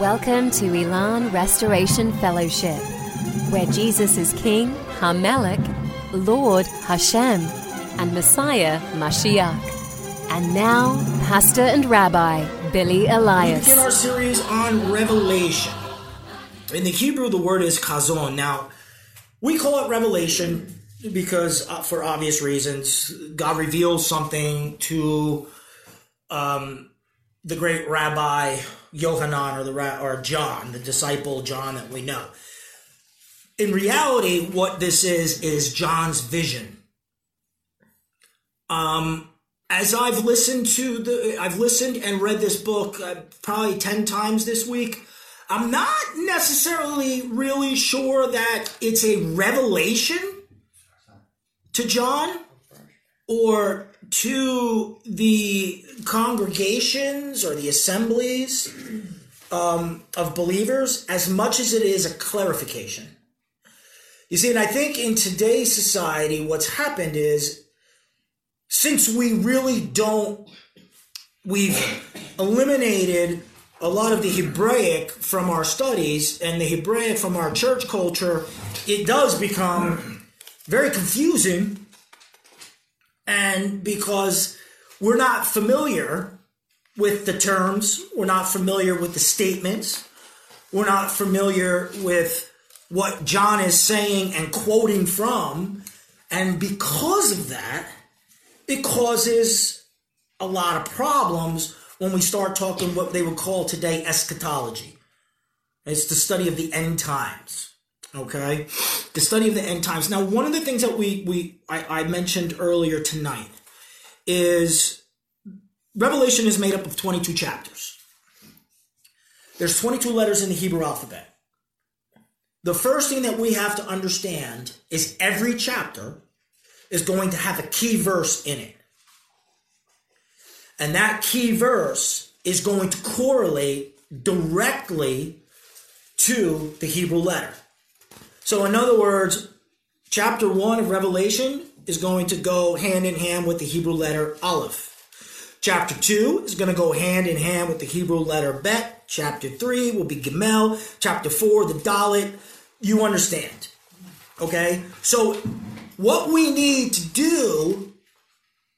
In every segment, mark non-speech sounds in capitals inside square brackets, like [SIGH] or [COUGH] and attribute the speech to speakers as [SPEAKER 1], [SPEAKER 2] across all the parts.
[SPEAKER 1] Welcome to Elan Restoration Fellowship, where Jesus is King, Hamelech, Lord Hashem, and Messiah Mashiach. And now, Pastor and Rabbi Billy
[SPEAKER 2] We
[SPEAKER 1] Elias.
[SPEAKER 2] begin our series on Revelation. In the Hebrew, the word is chazon. Now, we call it revelation because, uh, for obvious reasons, God reveals something to um, the great Rabbi Yohanan or the or John, the disciple John that we know. In reality, what this is is John's vision. Um, as I've listened to the, I've listened and read this book uh, probably 10 times this week. I'm not necessarily really sure that it's a revelation to John or to the congregations or the assemblies um, of believers as much as it is a clarification. You see, and I think in today's society, what's happened is since we really don't, we've eliminated a lot of the Hebraic from our studies and the Hebraic from our church culture, it does become very confusing. And because we're not familiar with the terms, we're not familiar with the statements, we're not familiar with what John is saying and quoting from. And because of that, it causes a lot of problems when we start talking what they would call today eschatology. It's the study of the end times. Okay, the study of the end times. Now, one of the things that we we I, I mentioned earlier tonight is Revelation is made up of 22 chapters. There's 22 letters in the Hebrew alphabet. The first thing that we have to understand is every chapter is going to have a key verse in it. And that key verse is going to correlate directly to the Hebrew letter. So, in other words, chapter 1 of Revelation is going to go hand in hand with the Hebrew letter Aleph. Chapter 2 is going to go hand in hand with the Hebrew letter Bet. Chapter 3 will be Gimel. Chapter 4, the Dalet. You understand. Okay? So, what we need to do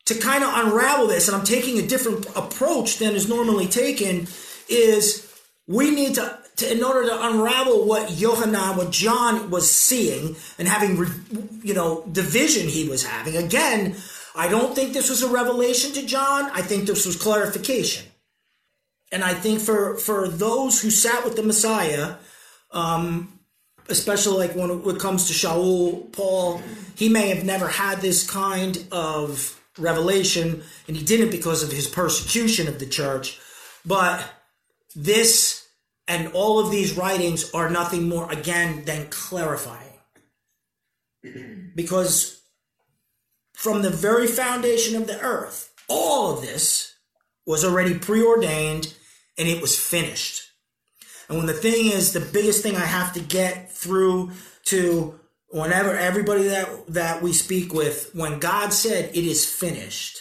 [SPEAKER 2] to kind of unravel this, and I'm taking a different approach than is normally taken, is we need to, to in order to unravel what Yohanan, what John was seeing and having, you know, the vision he was having. Again, I don't think this was a revelation to John. I think this was clarification. And I think for for those who sat with the Messiah, um, especially like when it comes to Shaul, Paul, he may have never had this kind of revelation, and he didn't because of his persecution of the church. But this and all of these writings are nothing more, again, than clarifying. [CLEARS THROAT] Because from the very foundation of the earth, all of this was already preordained and it was finished. And when the thing is, the biggest thing I have to get through to whenever everybody that that we speak with, when God said it is finished,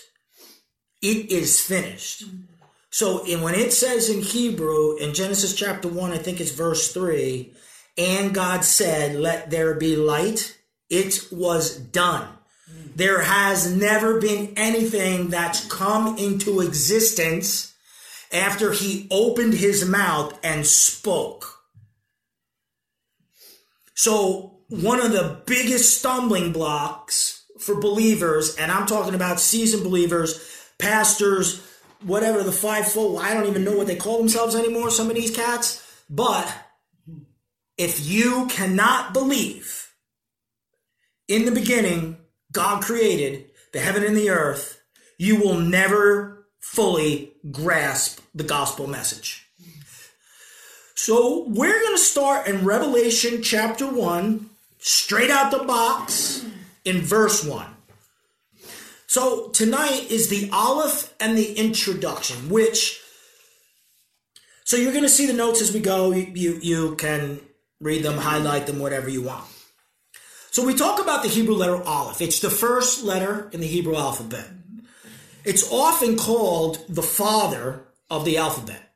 [SPEAKER 2] it is finished. Mm-hmm. So in, when it says in Hebrew in Genesis chapter one, I think it's verse three, and God said, "Let there be light." It was done. There has never been anything that's come into existence after he opened his mouth and spoke. So, one of the biggest stumbling blocks for believers, and I'm talking about seasoned believers, pastors, whatever the five fivefold, I don't even know what they call themselves anymore, some of these cats, but if you cannot believe in the beginning, God created the heaven and the earth, you will never fully grasp the gospel message. So we're going to start in Revelation chapter 1, straight out the box in verse 1. So tonight is the Aleph and the introduction, which so you're going to see the notes as we go. You, you, you can read them, highlight them, whatever you want. So we talk about the Hebrew letter Aleph. It's the first letter in the Hebrew alphabet. It's often called the father of the alphabet.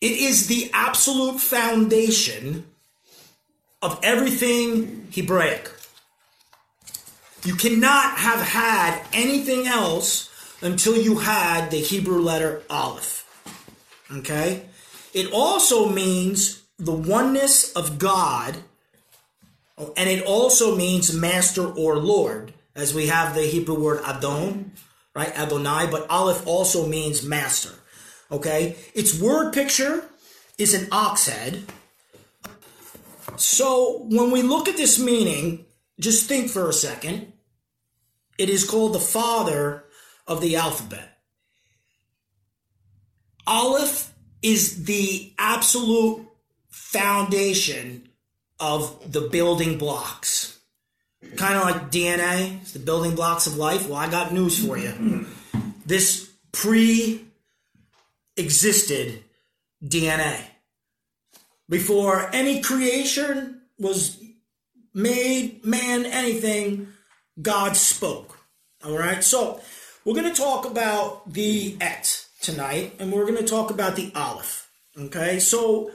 [SPEAKER 2] It is the absolute foundation of everything Hebraic. You cannot have had anything else until you had the Hebrew letter Aleph. Okay? It also means the oneness of God, and it also means master or Lord, as we have the Hebrew word Adon, right? Adonai, but Aleph also means master. Okay? Its word picture is an ox head. So when we look at this meaning, just think for a second. It is called the father of the alphabet. Aleph is the absolute foundation of the building blocks. Kind of like DNA, it's the building blocks of life. Well, I got news for you. This pre existed DNA. Before any creation was made, man, anything, God spoke. All right, so we're going to talk about the et tonight, and we're going to talk about the aleph. Okay, so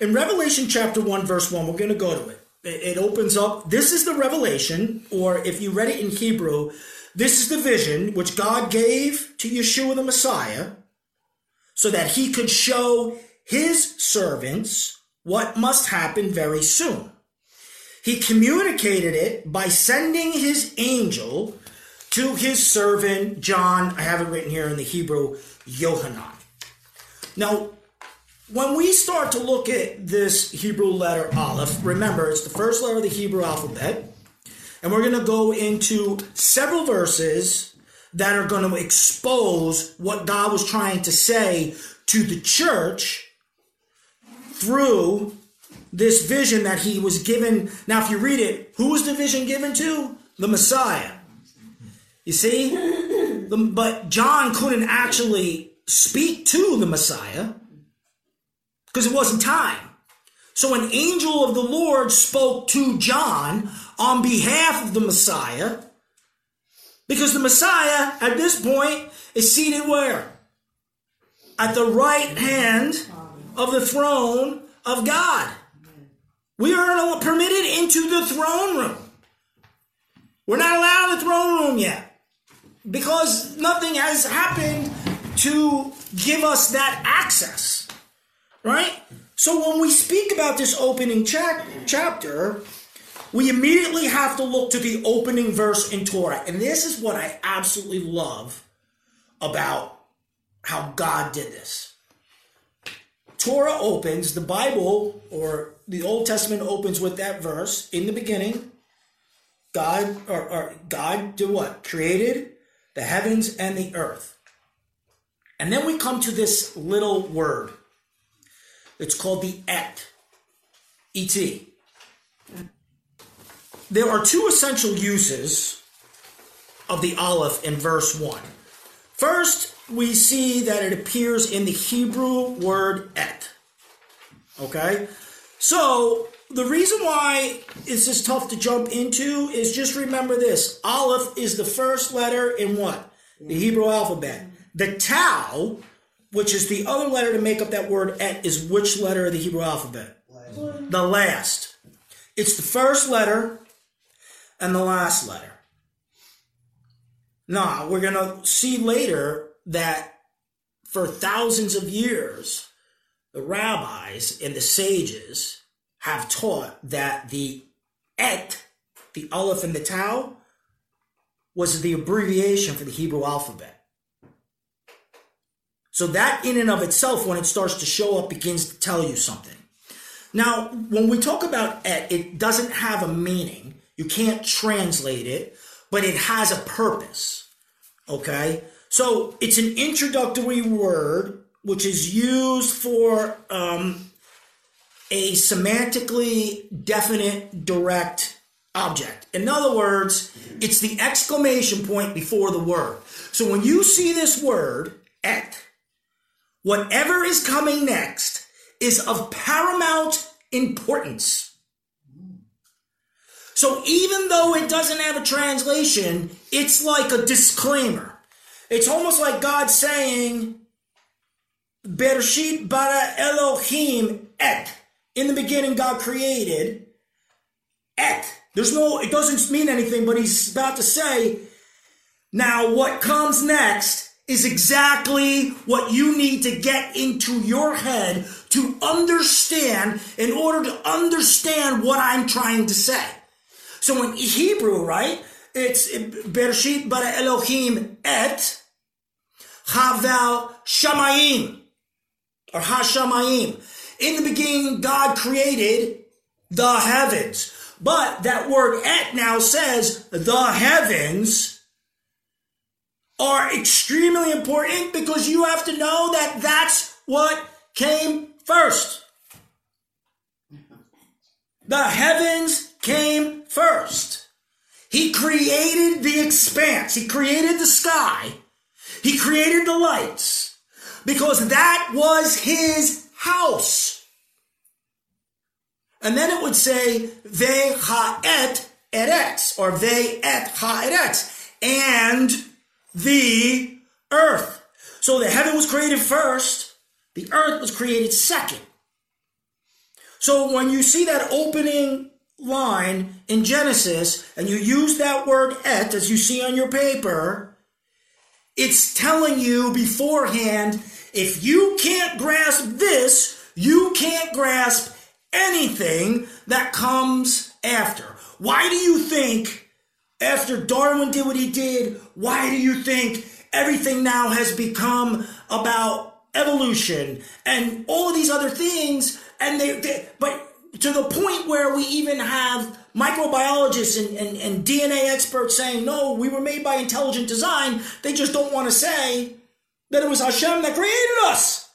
[SPEAKER 2] in Revelation chapter 1, verse 1, we're going to go to it. It opens up, this is the revelation, or if you read it in Hebrew, this is the vision which God gave to Yeshua the Messiah so that he could show his servants what must happen very soon. He communicated it by sending his angel to his servant John. I have it written here in the Hebrew, Yohanan. Now, when we start to look at this Hebrew letter Aleph, remember it's the first letter of the Hebrew alphabet, and we're going to go into several verses that are going to expose what God was trying to say to the church through this vision that he was given. Now, if you read it, who was the vision given to? The Messiah. You see? but John couldn't actually speak to the Messiah because it wasn't time. So an angel of the Lord spoke to John on behalf of the Messiah because the Messiah at this point is seated where? At the right hand of the throne of God. We are permitted into the throne room. We're not allowed in the throne room yet because nothing has happened to give us that access. Right? So when we speak about this opening cha- chapter, we immediately have to look to the opening verse in Torah. And this is what I absolutely love about how God did this. Torah opens, the Bible or the Old Testament opens with that verse in the beginning. God or, or God did what? Created the heavens and the earth. And then we come to this little word. It's called the et. Et. There are two essential uses of the aleph in verse 1. First, we see that it appears in the Hebrew word et. Okay? So, the reason why it's just tough to jump into is just remember this Aleph is the first letter in what? The Hebrew alphabet. The Tau, which is the other letter to make up that word et, is which letter of the Hebrew alphabet? Last. The last. It's the first letter and the last letter. Now, we're going to see later that for thousands of years, the rabbis and the sages have taught that the et, the aleph and the tau, was the abbreviation for the Hebrew alphabet. So that in and of itself, when it starts to show up, begins to tell you something. Now, when we talk about et, it doesn't have a meaning. You can't translate it, but it has a purpose. Okay? So it's an introductory word which is used for um, a semantically definite, direct object. In other words, it's the exclamation point before the word. So when you see this word, et, whatever is coming next is of paramount importance. So even though it doesn't have a translation, it's like a disclaimer. It's almost like God saying, Bereshit bara Elohim et. In the beginning, God created et. There's no, it doesn't mean anything, but he's about to say, now what comes next is exactly what you need to get into your head to understand in order to understand what I'm trying to say. So in Hebrew, right, it's Bereshit bara Elohim et Havel Shamayim or Hashamayim. In the beginning, God created the heavens. But that word et now says the heavens are extremely important because you have to know that that's what came first. The heavens came first. He created the expanse. He created the sky. He created the lights because that was his house. And then it would say, Ve ha'et eretz, or Ve et ha'eretz, and the earth. So the heaven was created first, the earth was created second. So when you see that opening line in Genesis and you use that word et as you see on your paper, it's telling you beforehand if you can't grasp this, you can't grasp anything that comes after. Why do you think after Darwin did what he did, why do you think everything now has become about evolution and all of these other things? And they, they but to the point where we even have microbiologists and, and, and DNA experts saying, no, we were made by intelligent design. They just don't want to say that it was Hashem that created us.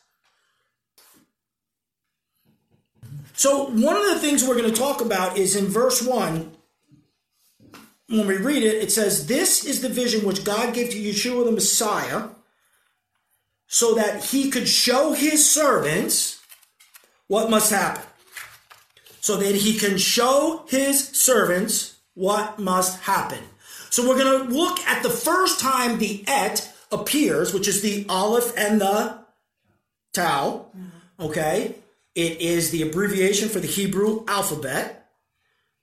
[SPEAKER 2] So, one of the things we're going to talk about is in verse 1 when we read it, it says, This is the vision which God gave to Yeshua the Messiah, so that he could show his servants what must happen. So that he can show his servants what must happen. So we're going to look at the first time the et appears, which is the aleph and the tau. Mm-hmm. Okay. It is the abbreviation for the Hebrew alphabet.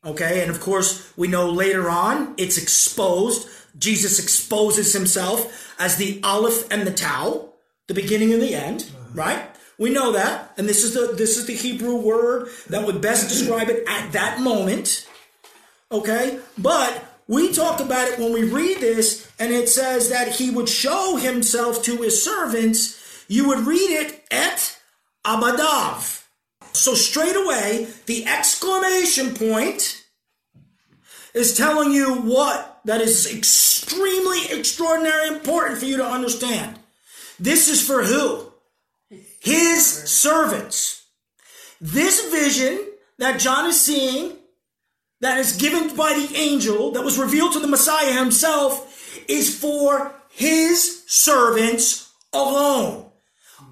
[SPEAKER 2] Okay, and of course, we know later on it's exposed. Jesus exposes himself as the Aleph and the Tau, the beginning and the end, uh-huh. right? We know that, and this is the this is the Hebrew word that would best describe it at that moment. Okay, but we talk about it when we read this, and it says that he would show himself to his servants. You would read it et abadav. So straight away, the exclamation point is telling you what that is extremely extraordinary important for you to understand. This is for who? His servants. This vision that John is seeing, that is given by the angel, that was revealed to the Messiah himself, is for his servants alone.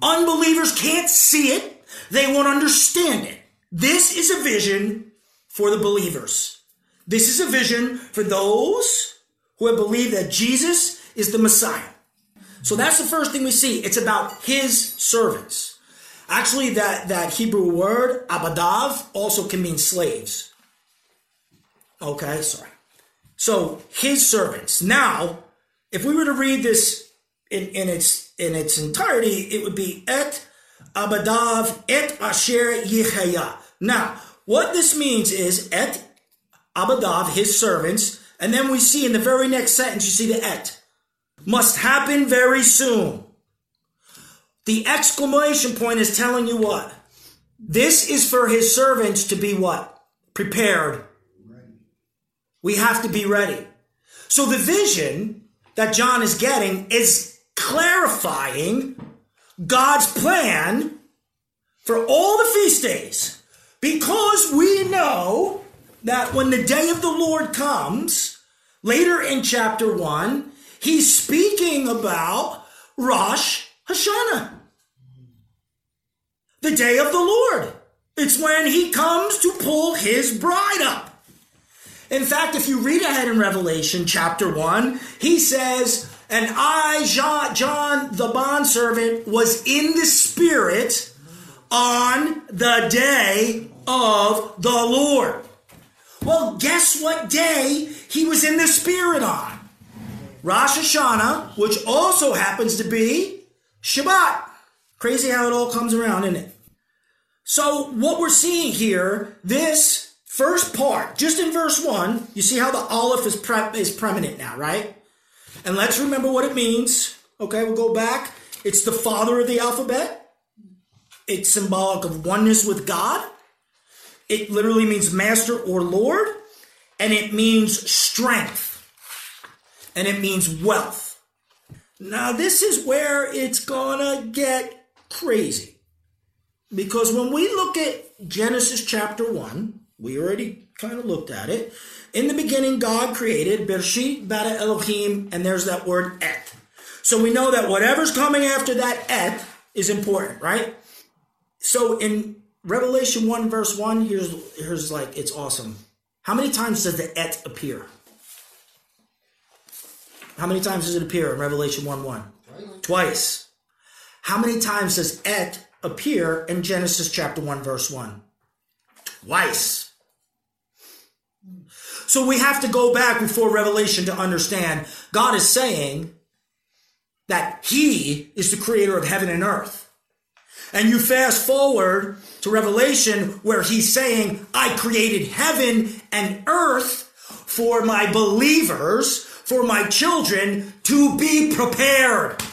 [SPEAKER 2] Unbelievers can't see it. They won't understand it. This is a vision for the believers. This is a vision for those who have believed that Jesus is the Messiah. So that's the first thing we see. It's about his servants. Actually, that, that Hebrew word, abadav, also can mean slaves. Okay, sorry. So his servants. Now, if we were to read this in, in its in its entirety, it would be et Abadav et asher yichaya. Now, what this means is et Abadav, his servants, and then we see in the very next sentence, you see the et. Must happen very soon. The exclamation point is telling you what? This is for his servants to be what? Prepared. We have to be ready. So the vision that John is getting is clarifying God's plan for all the feast days because we know that when the day of the Lord comes, later in chapter 1, he's speaking about Rosh Hashanah, the day of the Lord. It's when he comes to pull his bride up. In fact, if you read ahead in Revelation chapter 1, he says, And I, John, John the bondservant, was in the Spirit on the day of the Lord. Well, guess what day he was in the Spirit on? Rosh Hashanah, which also happens to be Shabbat. Crazy how it all comes around, isn't it? So, what we're seeing here, this first part, just in verse 1, you see how the Aleph is, pre- is preeminent now, right? And let's remember what it means. Okay, we'll go back. It's the father of the alphabet. It's symbolic of oneness with God. It literally means master or Lord. And it means strength. And it means wealth. Now, this is where it's gonna get crazy. Because when we look at Genesis chapter 1, we already kind of looked at it. In the beginning, God created Bereshit bara Elohim, and there's that word et. So we know that whatever's coming after that et is important, right? So in Revelation 1, verse 1, here's here's like it's awesome. How many times does the et appear? How many times does it appear in Revelation 1 1? Twice. How many times does et appear in Genesis chapter 1, verse 1? Twice. So we have to go back before Revelation to understand God is saying that He is the creator of heaven and earth. And you fast forward to Revelation where He's saying, I created heaven and earth for my believers, for my children to be prepared.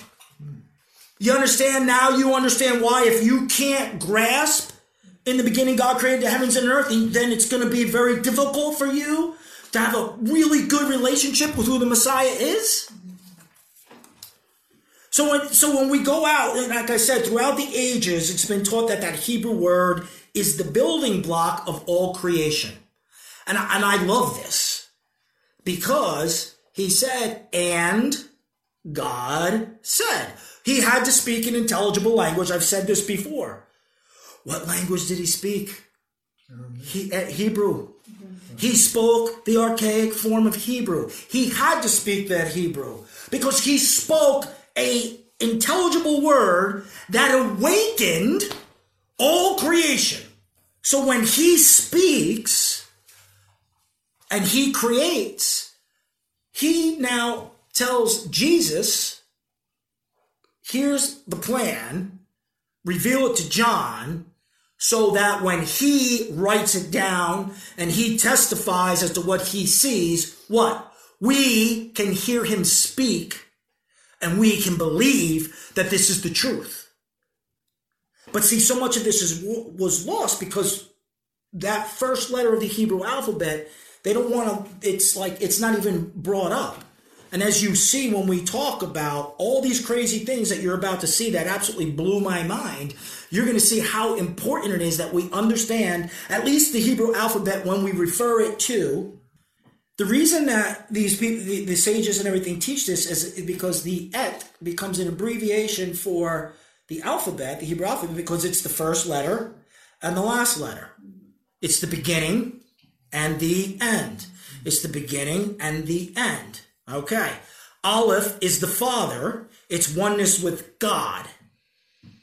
[SPEAKER 2] You understand now? You understand why if you can't grasp in the beginning God created the heavens and earth, then it's going to be very difficult for you to have a really good relationship with who the Messiah is. So when, so when we go out, and like I said, throughout the ages, it's been taught that that Hebrew word is the building block of all creation. And, and I love this because he said, and God said. He had to speak in intelligible language. I've said this before. What language did he speak? He, uh, Hebrew. He spoke the archaic form of Hebrew. He had to speak that Hebrew because he spoke a intelligible word that awakened all creation. So when he speaks and he creates, he now tells Jesus, here's the plan, reveal it to John, so that when he writes it down and he testifies as to what he sees, what? We can hear him speak and we can believe that this is the truth. But see, so much of this is was lost because that first letter of the Hebrew alphabet, they don't want to, it's like, it's not even brought up. And as you see when we talk about all these crazy things that you're about to see that absolutely blew my mind, you're going to see how important it is that we understand at least the Hebrew alphabet when we refer it to. The reason that these people, the, the sages and everything teach this is because the et becomes an abbreviation for the alphabet, the Hebrew alphabet, because it's the first letter and the last letter. It's the beginning and the end. It's the beginning and the end. Okay. Aleph is the Father. It's oneness with God.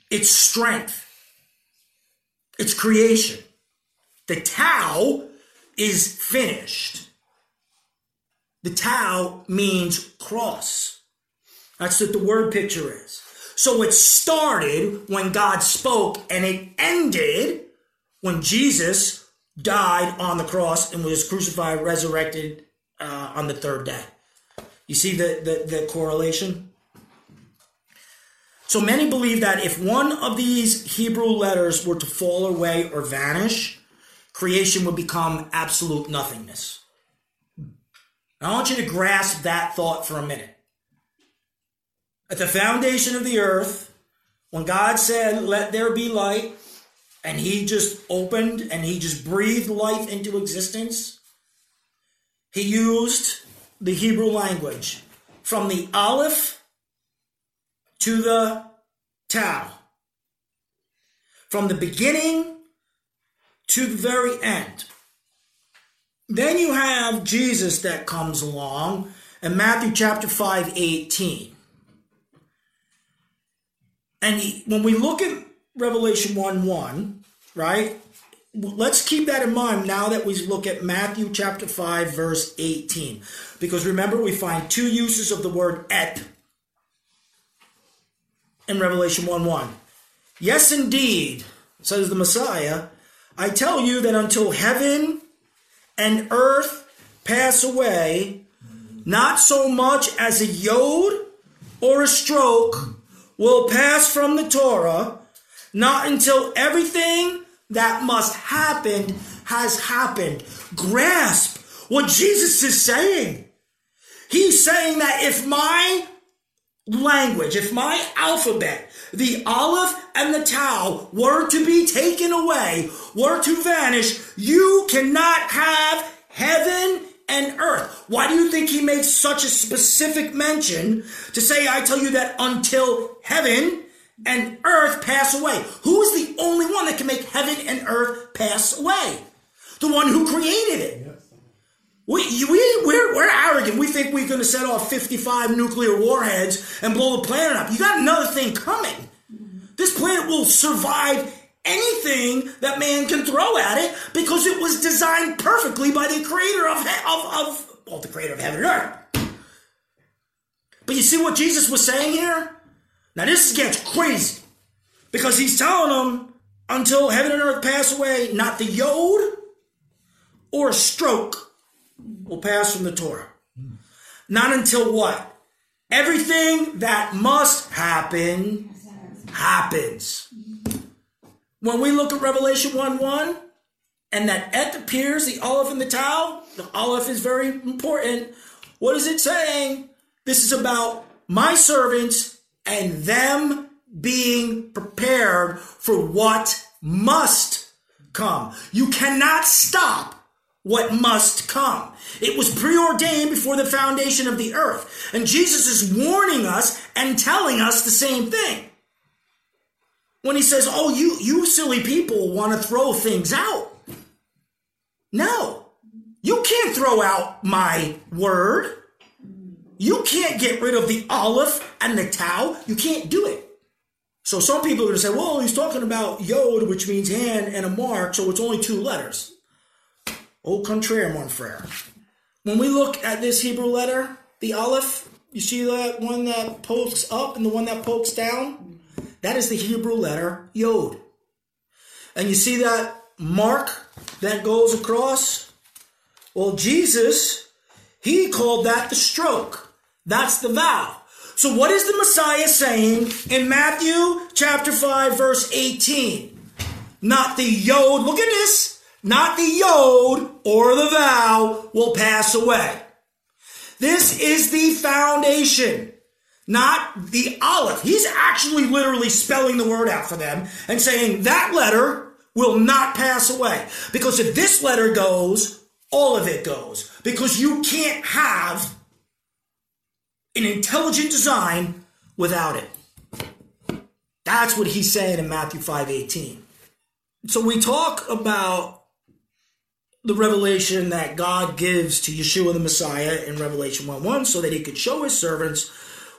[SPEAKER 2] It's strength. It's creation. The Tau is finished. The Tau means cross. That's what the word picture is. So it started when God spoke and it ended when Jesus died on the cross and was crucified, resurrected uh, on the third day. You see the, the, the correlation? So many believe that if one of these Hebrew letters were to fall away or vanish, creation would become absolute nothingness. I want you to grasp that thought for a minute. At the foundation of the earth, when God said, Let there be light, and He just opened and He just breathed life into existence, He used the Hebrew language from the Aleph to the Tau. From the beginning to the very end. Then you have Jesus that comes along and Matthew chapter 5, 18. And he, when we look at Revelation 1 1, right? Let's keep that in mind now that we look at Matthew chapter 5, verse 18. Because remember, we find two uses of the word et in Revelation 1 1. Yes, indeed, says the Messiah, I tell you that until heaven and earth pass away, not so much as a yod or a stroke will pass from the Torah, not until everything that must happen has happened. Grasp what Jesus is saying. He's saying that if my language, if my alphabet, the aleph and the tau were to be taken away, were to vanish, you cannot have heaven and earth. Why do you think he makes such a specific mention to say, I tell you that until heaven and earth pass away? Who is the only one that can make heaven and earth pass away? The one who created it. We, we, we're, we're arrogant. We think we're going to set off 55 nuclear warheads and blow the planet up. You got another thing coming. This planet will survive anything that man can throw at it because it was designed perfectly by the creator of, of, of well, the creator of heaven and earth. But you see what Jesus was saying here? Now this gets crazy because he's telling them until heaven and earth pass away, not the yod or a stroke will pass from the Torah. Not until what? Everything that must happen happens. When we look at Revelation 1 1, and that et appears, the aleph and the tau, the aleph is very important. What is it saying? This is about my servants and them being prepared for what must come. You cannot stop what must come. It was preordained before the foundation of the earth. And Jesus is warning us and telling us the same thing. When he says, Oh, you, you silly people want to throw things out. No, you can't throw out my word. You can't get rid of the aleph and the tau. You can't do it. So some people are going to say, well, he's talking about yod, which means hand, and a mark, so it's only two letters. Au contraire, mon frere. When we look at this Hebrew letter, the Aleph, you see that one that pokes up and the one that pokes down? That is the Hebrew letter Yod. And you see that mark that goes across? Well, Jesus, he called that the stroke. That's the vav. So what is the Messiah saying in Matthew chapter 5 verse 18? Not the Yod. Look at this not the yod or the vav, will pass away. This is the foundation, not the aleph. He's actually literally spelling the word out for them and saying that letter will not pass away. Because if this letter goes, all of it goes. Because you can't have an intelligent design without it. That's what he's saying in Matthew 5 18. So we talk about the revelation that God gives to Yeshua the Messiah in Revelation 1 1 so that he could show his servants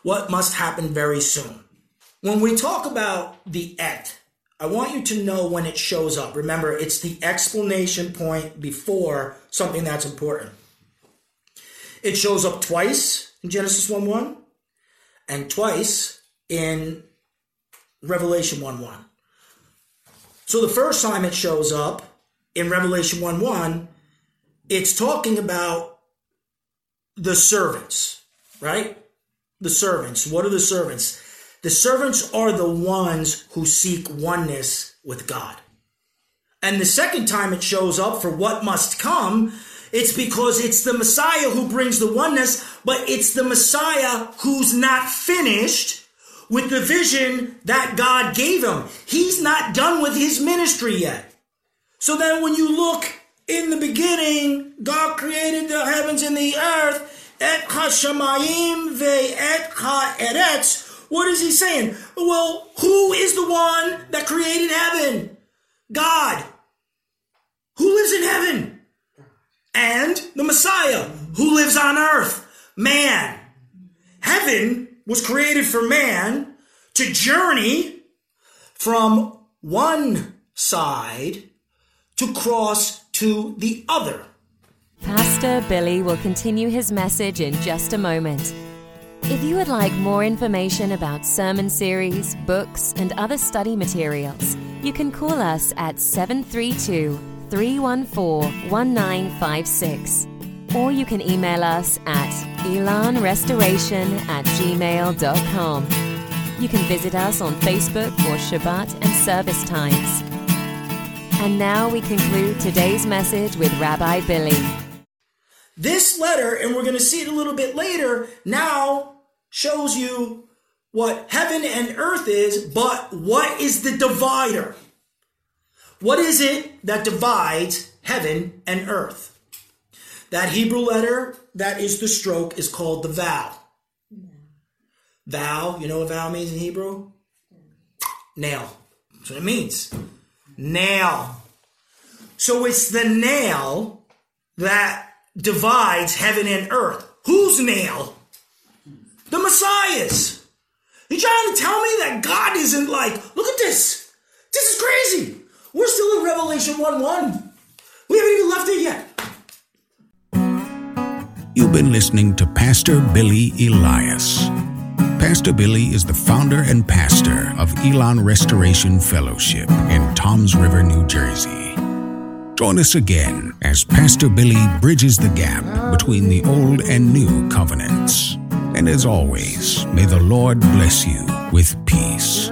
[SPEAKER 2] what must happen very soon. When we talk about the et, I want you to know when it shows up. Remember, it's the explanation point before something that's important. It shows up twice in Genesis 1 1 and twice in Revelation 1 1. So the first time it shows up in Revelation 1 1, it's talking about the servants, right? The servants. What are the servants? The servants are the ones who seek oneness with God. And the second time it shows up for what must come, it's because it's the Messiah who brings the oneness, but it's the Messiah who's not finished with the vision that God gave him. He's not done with his ministry yet. So then when you look in the beginning, God created the heavens and the earth, et hashamayim ve et ha'eretz. What is he saying? Well, who is the one that created heaven? God. Who lives in heaven? And the Messiah, who lives on earth. man. Heaven was created for man to journey from one side to cross to the other.
[SPEAKER 1] Pastor Billy will continue his message in just a moment. If you would like more information about sermon series, books, and other study materials, you can call us at 732 314 1956. Or you can email us at elanrestoration at gmail.com. You can visit us on Facebook for Shabbat and service times. And now we conclude today's message with Rabbi Billy.
[SPEAKER 2] This letter, and we're going to see it a little bit later, now shows you what heaven and earth is, but what is the divider? What is it that divides heaven and earth? That Hebrew letter that is the stroke is called the vowel. Vav, you know what vav means in Hebrew? Nail. That's what it means. Nail. So it's the nail that divides heaven and earth. Whose nail? The Messiah's. You trying to tell me that God isn't like, look at this. This is crazy. We're still in Revelation 1 1. We haven't even left it yet.
[SPEAKER 3] You've been listening to Pastor Billy Elias. Pastor Billy is the founder and pastor of Elan Restoration Fellowship in Toms River, New Jersey. Join us again as Pastor Billy bridges the gap between the old and new covenants. And as always, may the Lord bless you with peace.